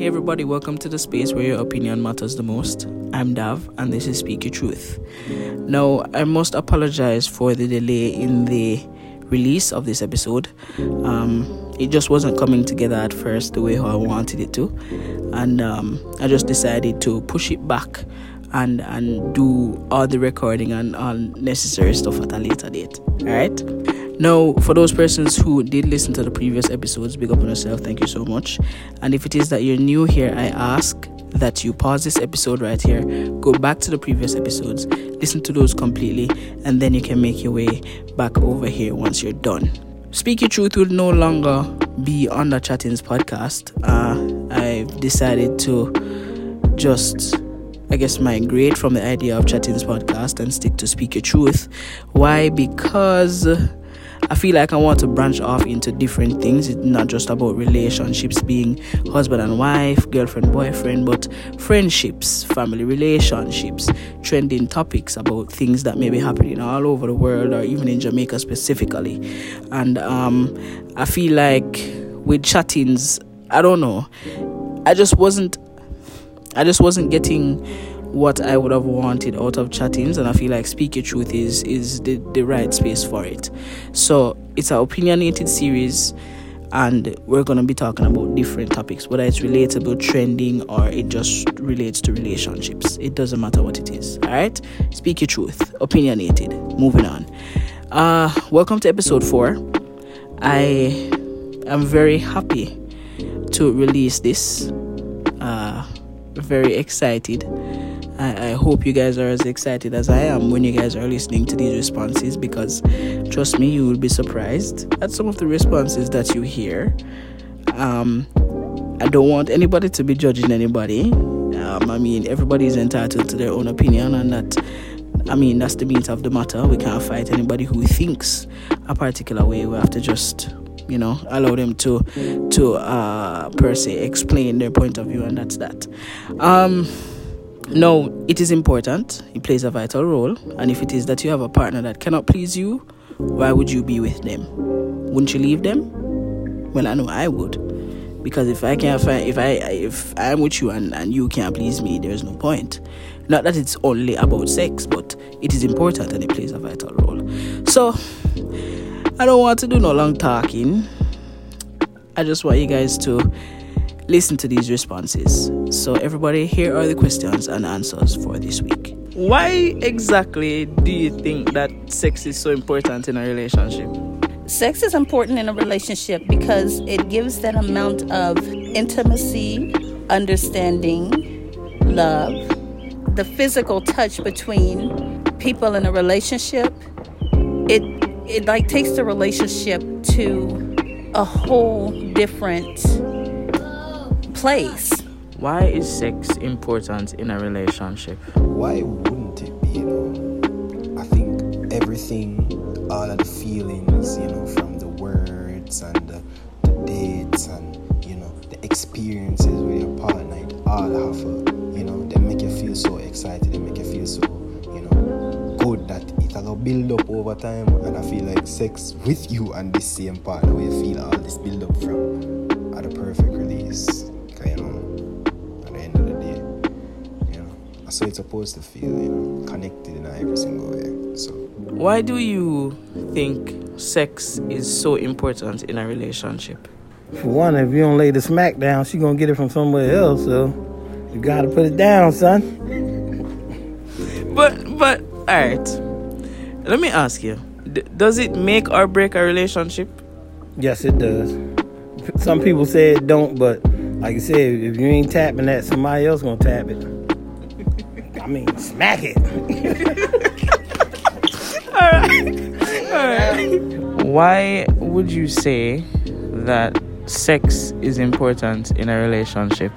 Hey everybody, welcome to the space where your opinion matters the most. I'm Dav and this is Speak Your Truth. Now, I must apologize for the delay in the release of this episode. Um, it just wasn't coming together at first the way how I wanted it to, and um, I just decided to push it back and and do all the recording and all necessary stuff at a later date. All right. Now, for those persons who did listen to the previous episodes, big up on yourself. Thank you so much. And if it is that you're new here, I ask that you pause this episode right here, go back to the previous episodes, listen to those completely, and then you can make your way back over here once you're done. Speak Your Truth will no longer be on the Chattings podcast. Uh, I've decided to just I guess, migrate from the idea of Chattings podcast and stick to Speak Your Truth. Why? Because I feel like I want to branch off into different things. It's not just about relationships being husband and wife, girlfriend, boyfriend, but friendships, family relationships, trending topics about things that may be happening all over the world or even in Jamaica specifically. And um, I feel like with chattings, I don't know, I just wasn't I just wasn't getting what I would have wanted out of chattings, and I feel like Speak Your Truth is is the, the right space for it. So it's an opinionated series, and we're gonna be talking about different topics, whether it's relatable, trending, or it just relates to relationships. It doesn't matter what it is. All right, Speak Your Truth, opinionated. Moving on. Uh, welcome to episode four. I am very happy to release this. Uh, very excited. I, I, hope you guys are as excited as I am when you guys are listening to these responses because trust me, you will be surprised at some of the responses that you hear. Um, I don't want anybody to be judging anybody. Um, I mean, everybody is entitled to their own opinion, and that, I mean, that's the meat of the matter. We can't fight anybody who thinks a particular way. We have to just you know allow them to to uh per se explain their point of view and that's that um no it is important. It plays a vital role. And if it is that you have a partner that cannot please you why would you be with them? Wouldn't you leave them? Well i know i would. Because if i can't find if i if i'm with you and, and you can't please me there's no point. Not that it's only about sex but it is important and it plays a vital role. So I don't want to do no long talking. I just want you guys to listen to these responses. So, everybody, here are the questions and answers for this week. Why exactly do you think that sex is so important in a relationship? Sex is important in a relationship because it gives that amount of intimacy, understanding, love, the physical touch between people in a relationship. It it like takes the relationship to a whole different place. Why is sex important in a relationship? Why wouldn't it be? You know, I think everything, all of the feelings, you know, from the words and the, the dates and you know the experiences with your partner, it all have a, you know, they make you feel so excited. They make you feel so, you know, good that it will build up over time and I feel like sex with you and this same partner where you feel all this build up from So it's supposed to feel, you know, connected in every single way. So why do you think sex is so important in a relationship? For one, if you don't lay the smack down, she gonna get it from somewhere else, so you gotta put it down, son. but but alright let me ask you d- does it make or break a relationship yes it does some people say it don't but like I said if you ain't tapping that somebody else gonna tap it i mean smack it all right all right why would you say that sex is important in a relationship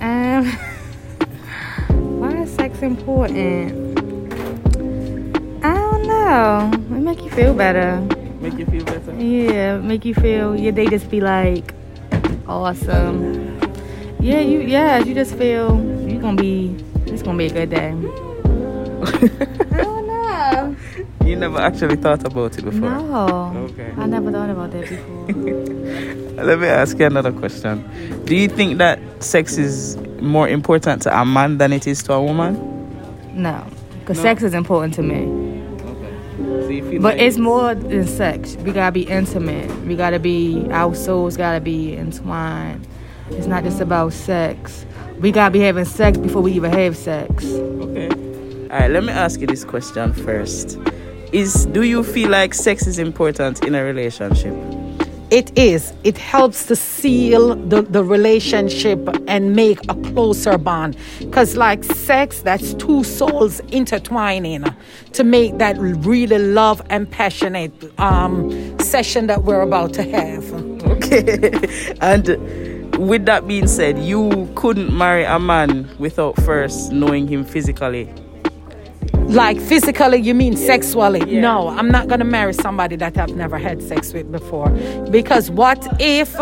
um why is sex important I don't know. It make you feel better. Make you feel better? Yeah, make you feel your day just be like awesome. Yeah, you yeah, you just feel you gonna be it's gonna be a good day. I don't know. You never actually thought about it before? No. Okay. I never thought about that before. Let me ask you another question. Do you think that sex is more important to a man than it is to a woman? No, because No. sex is important to me. So But like- it's more than sex. We gotta be intimate. We gotta be our souls gotta be entwined. It's not just about sex. We gotta be having sex before we even have sex. Okay. All right, let me ask you this question first. Is do you feel like sex is important in a relationship? It is. It helps to seal the, the relationship and make a closer bond. Because, like sex, that's two souls intertwining to make that really love and passionate um, session that we're about to have. Okay. and with that being said, you couldn't marry a man without first knowing him physically. Like physically, you mean sexually? Yeah. No, I'm not gonna marry somebody that I've never had sex with before. Because what if,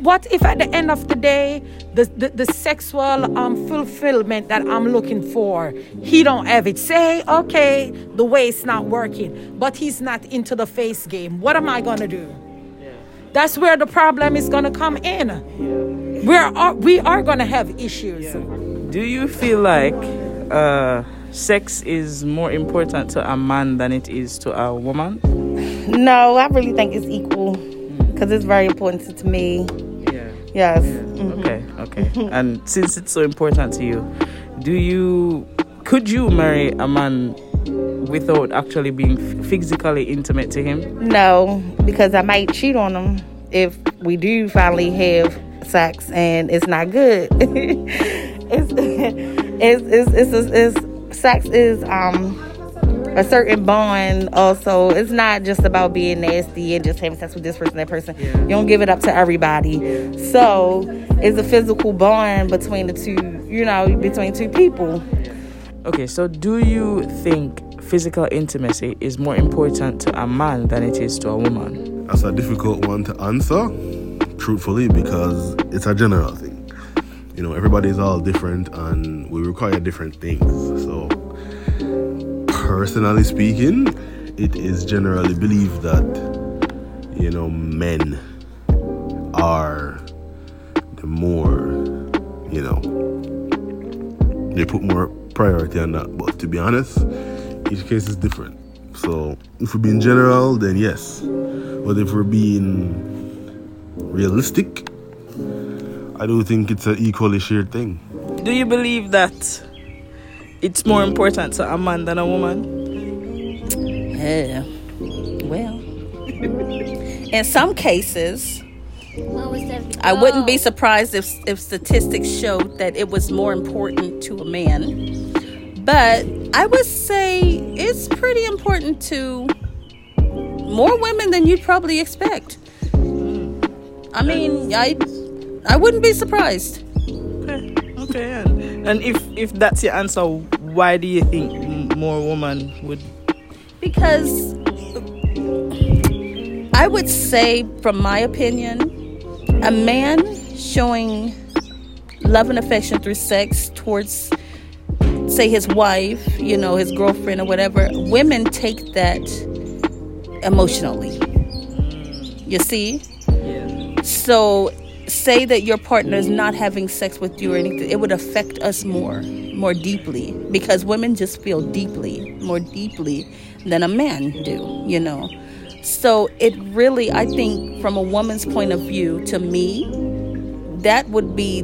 what if at the end of the day, the the, the sexual um fulfillment that I'm looking for, he don't have it. Say, okay, the way it's not working, but he's not into the face game. What am I gonna do? That's where the problem is gonna come in. We're are, we are gonna have issues. Do you feel like uh, sex is more important to a man than it is to a woman? No, I really think it's equal because it's very important to me. Yeah. Yes. Okay, okay. and since it's so important to you, do you could you marry a man without actually being f- physically intimate to him? No, because I might cheat on him if we do finally have sex and it's not good. it's, it's, it's, it's, it's, sex is um a certain bond also. It's not just about being nasty and just having sex with this person that person. You don't give it up to everybody. So it's a physical bond between the two you know between two people. Okay, so do you think physical intimacy is more important to a man than it is to a woman? That's a difficult one to answer, truthfully, because it's a general thing. You know, everybody's all different and we require different things. So, personally speaking, it is generally believed that, you know, men are the more, you know, they put more priority on that. But to be honest, each case is different. So if we're being general, then yes. But if we're being realistic, I do think it's an equally shared thing. Do you believe that it's more important to a man than a woman? yeah well in some cases I wouldn't be surprised if if statistics showed that it was more important to a man. But I would say it's pretty important to more women than you'd probably expect. I mean, I I wouldn't be surprised. Okay, okay. And, and if if that's your answer, why do you think more women would? Because I would say, from my opinion, a man showing love and affection through sex towards, say, his wife, you know, his girlfriend or whatever, women take that emotionally. You see? So, say that your partner is not having sex with you or anything, it would affect us more, more deeply, because women just feel deeply, more deeply than a man do, you know. So, it really, I think, from a woman's point of view, to me, that would be,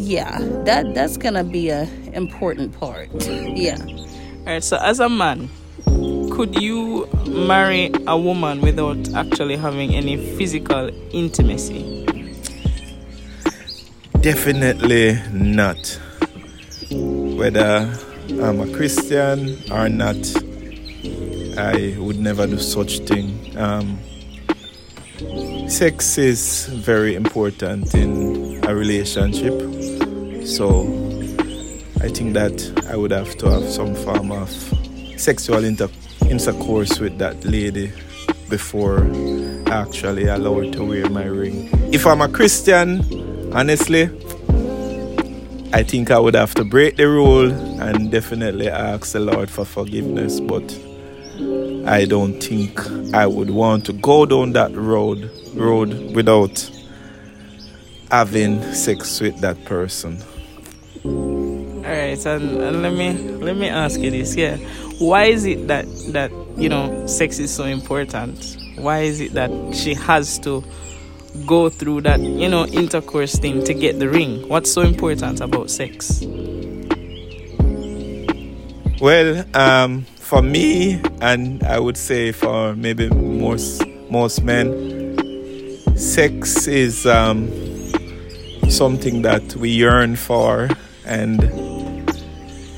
yeah, that that's gonna be a important part. Yeah. All right. So as a man, could you marry a woman without actually having any physical intimacy? Definitely not. Whether I'm a Christian or not, I would never do such thing. Um, sex is very important in a relationship, so I think that I would have to have some form of sexual inter- intercourse with that lady before I actually allow her to wear my ring. If I'm a Christian, honestly, I think I would have to break the rule and definitely ask the Lord for forgiveness, but I don't think I would want to go down that road road without having sex with that person. Right, and, and let me let me ask you this. Yeah, why is it that that you know sex is so important? Why is it that she has to go through that you know intercourse thing to get the ring? What's so important about sex? Well, um, for me, and I would say for maybe most most men, sex is um, something that we yearn for, and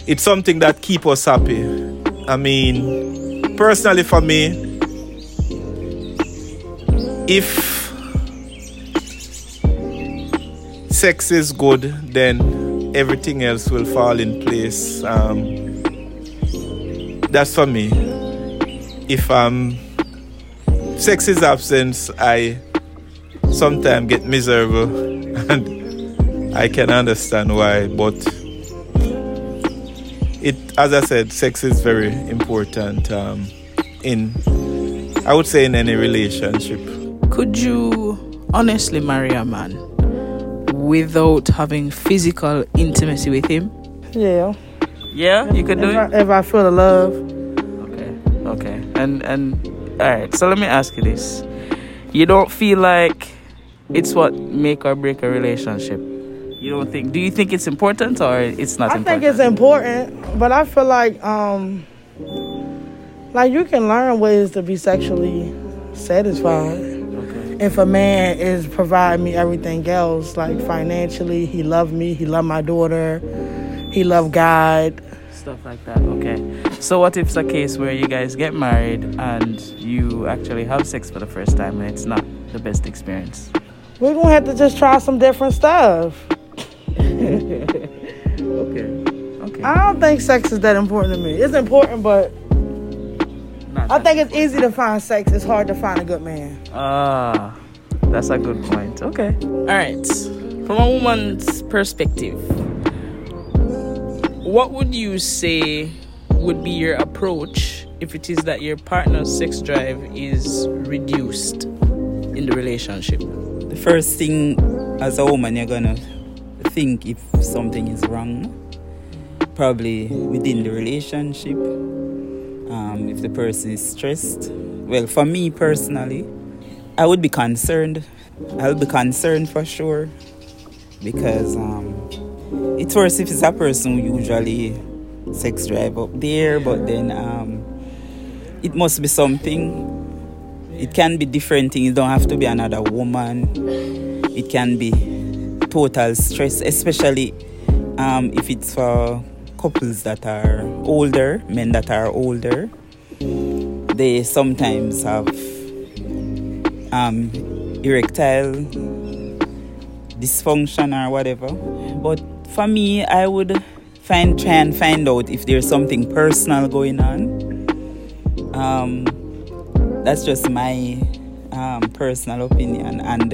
it's something that keep us happy. I mean, personally for me, if sex is good, then everything else will fall in place. Um, that's for me. If um sex is absence, I sometimes get miserable and I can understand why, but it as I said, sex is very important um, in I would say in any relationship. Could you honestly marry a man without having physical intimacy with him? Yeah. Yeah, you could do If it. I, if I feel the love, Okay, okay, and and all right. So let me ask you this: You don't feel like it's what make or break a relationship? You don't think? Do you think it's important or it's not important? I important? think it's important, but I feel like um like you can learn ways to be sexually satisfied. Okay. If a man is providing me everything else, like financially, he loved me, he loved my daughter, he loved God. Stuff like that. Okay. So what if it's a case where you guys get married and you actually have sex for the first time and it's not the best experience? We're gonna have to just try some different stuff. Okay. Okay. I don't think sex is that important to me. It's important, but Not I think it's easy to find sex. It's hard to find a good man. Ah, that's a good point. Okay. All right. From a woman's perspective, what would you say would be your approach if it is that your partner's sex drive is reduced in the relationship? the first thing as a woman you're gonna think if something is wrong probably within the relationship um, if the person is stressed well for me personally i would be concerned i'll be concerned for sure because um, it's worse if it's a person who usually sex drive up there but then um, it must be something it can be different things. It don't have to be another woman. It can be total stress, especially um, if it's for couples that are older, men that are older. They sometimes have um, erectile dysfunction or whatever. But for me, I would find try and find out if there's something personal going on. Um, that's just my um, personal opinion and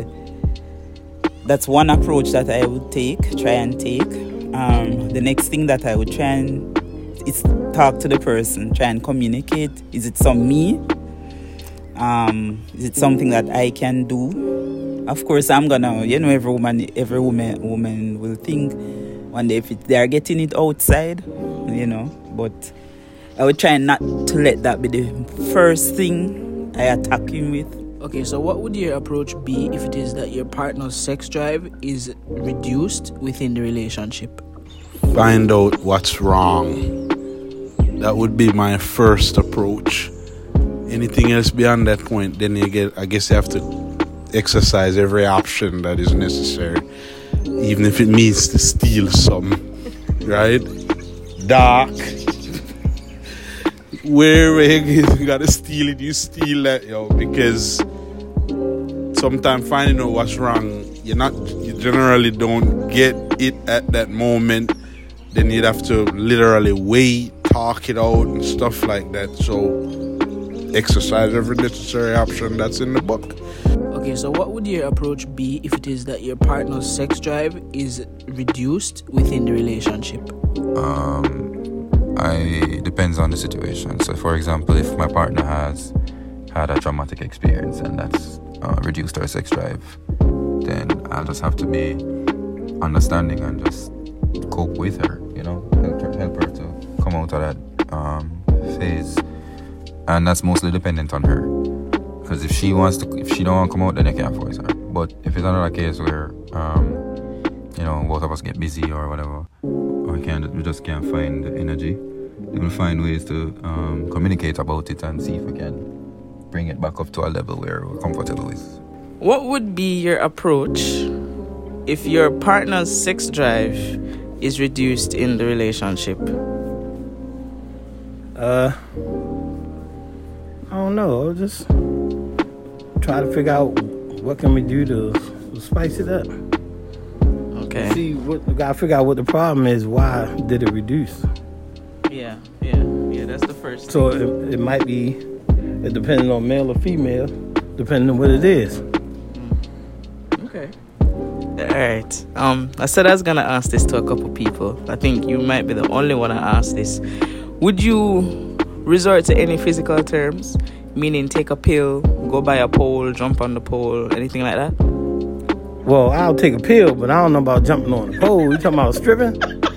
that's one approach that i would take try and take. Um, the next thing that i would try and is talk to the person try and communicate. Is it some me? Um, is it something that i can do? Of course i'm gonna you know every woman every woman woman will think one day if it, they are getting it outside you know but i would try not to let that be the first thing I attack him with. Okay, so what would your approach be if it is that your partner's sex drive is reduced within the relationship? Find out what's wrong. That would be my first approach. Anything else beyond that point, then you get. I guess you have to exercise every option that is necessary, even if it means to steal some. Right? Dark. Where you gotta steal it, you steal that, yo, because sometimes finding out what's wrong, you're not, you generally don't get it at that moment. Then you'd have to literally wait, talk it out, and stuff like that. So, exercise every necessary option that's in the book. Okay, so what would your approach be if it is that your partner's sex drive is reduced within the relationship? Um, I depends on the situation. So, for example, if my partner has had a traumatic experience and that's uh, reduced our sex drive, then I'll just have to be understanding and just cope with her. You know, help her, help her to come out of that um, phase, and that's mostly dependent on her. Because if she wants to, if she don't want to come out, then I can't force her. But if it's another case where, um, you know, both of us get busy or whatever, or we can't, we just can't find the energy, then we'll find ways to um, communicate about it and see if we can bring it back up to a level where we're comfortable with. What would be your approach if your partner's sex drive is reduced in the relationship? Uh, I don't know. I'll just try to figure out what can we do to, to spice it up. Okay. See what we gotta figure out what the problem is. Why did it reduce? Yeah, yeah, yeah. That's the first. So it, it might be it depending on male or female, depending on what it is. Okay. All right. Um, I said I was gonna ask this to a couple people. I think you might be the only one I asked this. Would you resort to any physical terms, meaning take a pill, go by a pole, jump on the pole, anything like that? Well, I'll take a pill, but I don't know about jumping on a pole. You talking about stripping?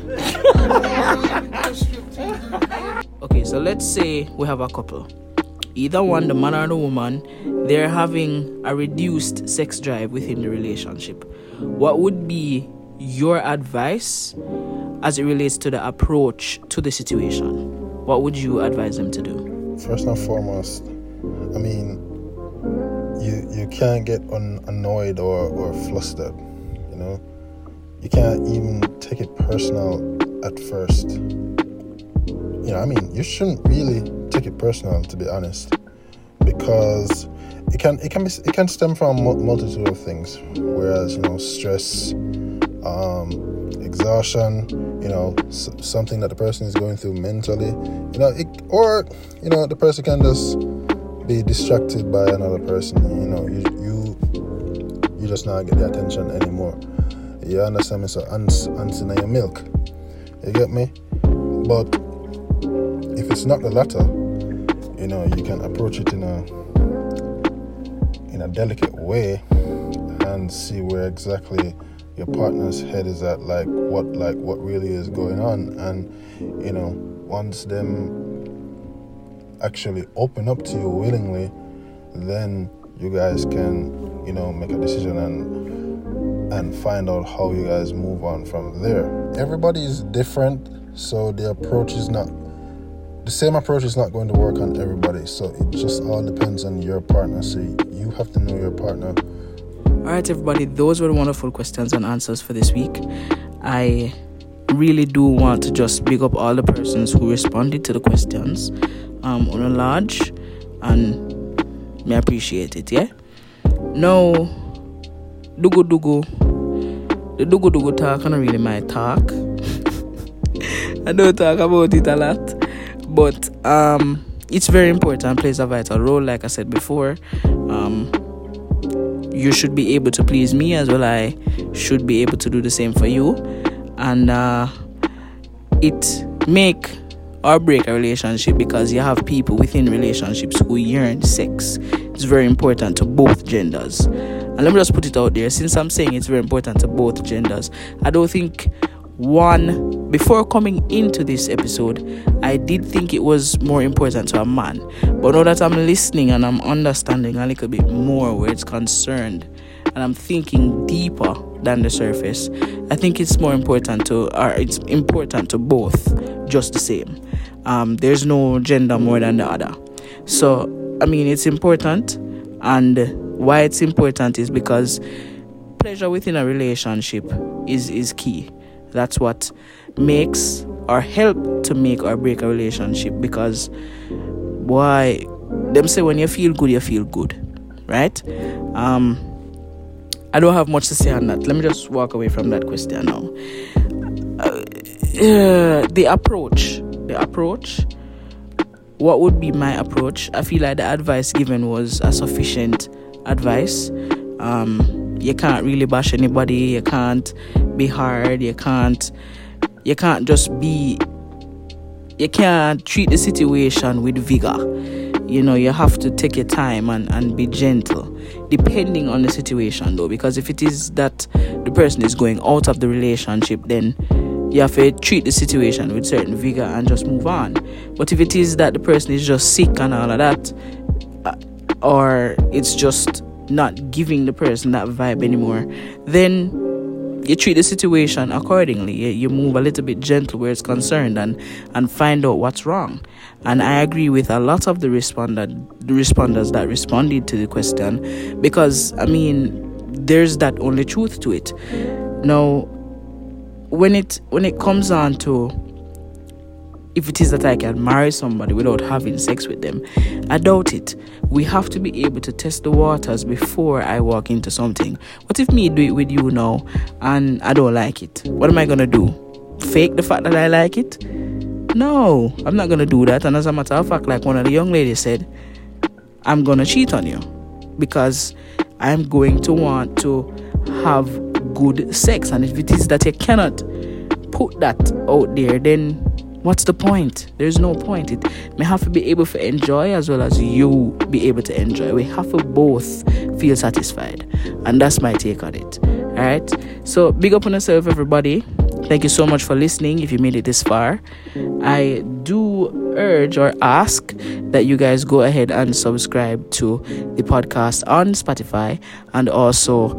Okay, so let's say we have a couple. Either one, the man or the woman, they're having a reduced sex drive within the relationship. What would be your advice as it relates to the approach to the situation? What would you advise them to do? First and foremost, I mean, you you can't get un- annoyed or, or flustered, you know. You can't even take it personal at first. You know, I mean, you shouldn't really take it personal, to be honest, because it can it can be it can stem from a multitude of things. Whereas you know, stress, um, exhaustion, you know, s- something that the person is going through mentally, you know, it, or you know, the person can just be distracted by another person. You know, you you you just not get the attention anymore. You understand me? So ants ants in your milk. You get me? But if it's not the latter, you know, you can approach it in a in a delicate way and see where exactly your partner's head is at like what like what really is going on. And you know once them actually open up to you willingly then you guys can you know make a decision and and find out how you guys move on from there. Everybody is different so the approach is not the same approach is not going to work on everybody so it just all depends on your partner so you have to know your partner All right, everybody, those were the wonderful questions and answers for this week. I really do want to just big up all the persons who responded to the questions um, on a large, and me appreciate it, yeah? Now, Dugu Dugu, the Dugu Dugu talk, not really my talk. I don't talk about it a lot, but um, it's very important, plays a vital role, like I said before. Um, you should be able to please me as well. I should be able to do the same for you. And uh, it make or break a relationship because you have people within relationships who yearn sex. It's very important to both genders. And let me just put it out there. Since i'm saying it's very important to both genders i don't think one before coming into this episode i did think it was more important to a man. But now that i'm listening and i'm understanding a little bit more where it's concerned and i'm thinking deeper than the surface i think it's more important to or it's important to both just the same. Um, there's no gender more than the other. So i mean it's important and why it's important is because pleasure within a relationship is is key that's what makes or help to make or break a relationship because why? Them say when you feel good you feel good right? Um i don't have much to say on that. Let me just walk away from that question now. Uh, the approach the approach what would be my approach? I feel like the advice given was a sufficient advice. Um you can't really bash anybody you can't be hard you can't you can't just be you can't treat the situation with vigor. You know you have to take your time and, and be gentle depending on the situation though because if it is that the person is going out of the relationship then you have to treat the situation with certain vigor and just move on. But if it is that the person is just sick and all of that uh, or it's just not giving the person that vibe anymore then you treat the situation accordingly. You, you move a little bit gentle where it's concerned and and find out what's wrong. And I agree with a lot of the responded the responders that responded to the question because I mean there's that only truth to it. Now when it when it comes on to if it is that I can marry somebody without having sex with them, I doubt it. We have to be able to test the waters before I walk into something. What if me do it with you now and I don't like it? What am I gonna do? Fake the fact that I like it? No, I'm not gonna do that. And as a matter of fact, like one of the young ladies said, I'm gonna cheat on you because I'm going to want to have good sex. And if it is that you cannot put that out there, then what's the point? There's no point. It may have to be able to enjoy as well as you be able to enjoy. We have to both feel satisfied. And that's my take on it. Alright? So big up on yourself everybody. Thank you so much for listening if you made it this far. I do urge or ask that you guys go ahead and subscribe to the podcast on Spotify and also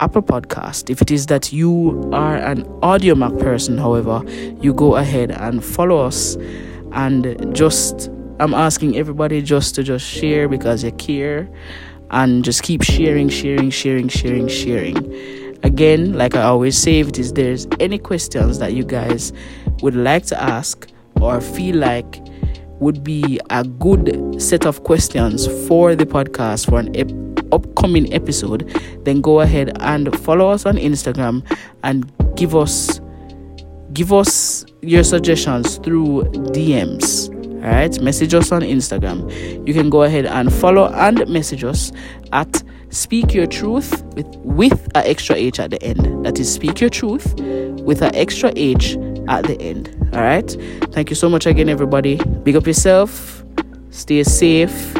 Apple Podcast. If it is that you are an audio Mac person, however, you go ahead and follow us and just I'm asking everybody just to just share because you care and just keep sharing, sharing, sharing, sharing, sharing. Again, like I always say, if it is there's any questions that you guys would like to ask or feel like would be a good set of questions for the podcast for an ep- upcoming episode, then go ahead and follow us on Instagram and give us give us your suggestions through DMs. All right, message us on Instagram. You can go ahead and follow and message us at Speak Your Truth with with a extra H at the end. That is Speak Your Truth with an extra H at the end. All right. Thank you so much again, everybody. Big up yourself. Stay safe.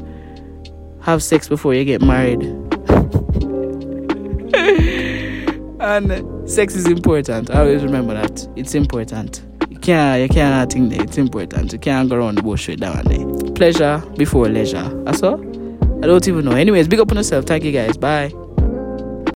Have sex before you get married. and sex is important. I always remember that. It's important. You can't you can't think that it's important. You can't go around the bush with that one. Pleasure before leisure. That's all. I don't even know. Anyways, big up on yourself. Thank you guys. Bye.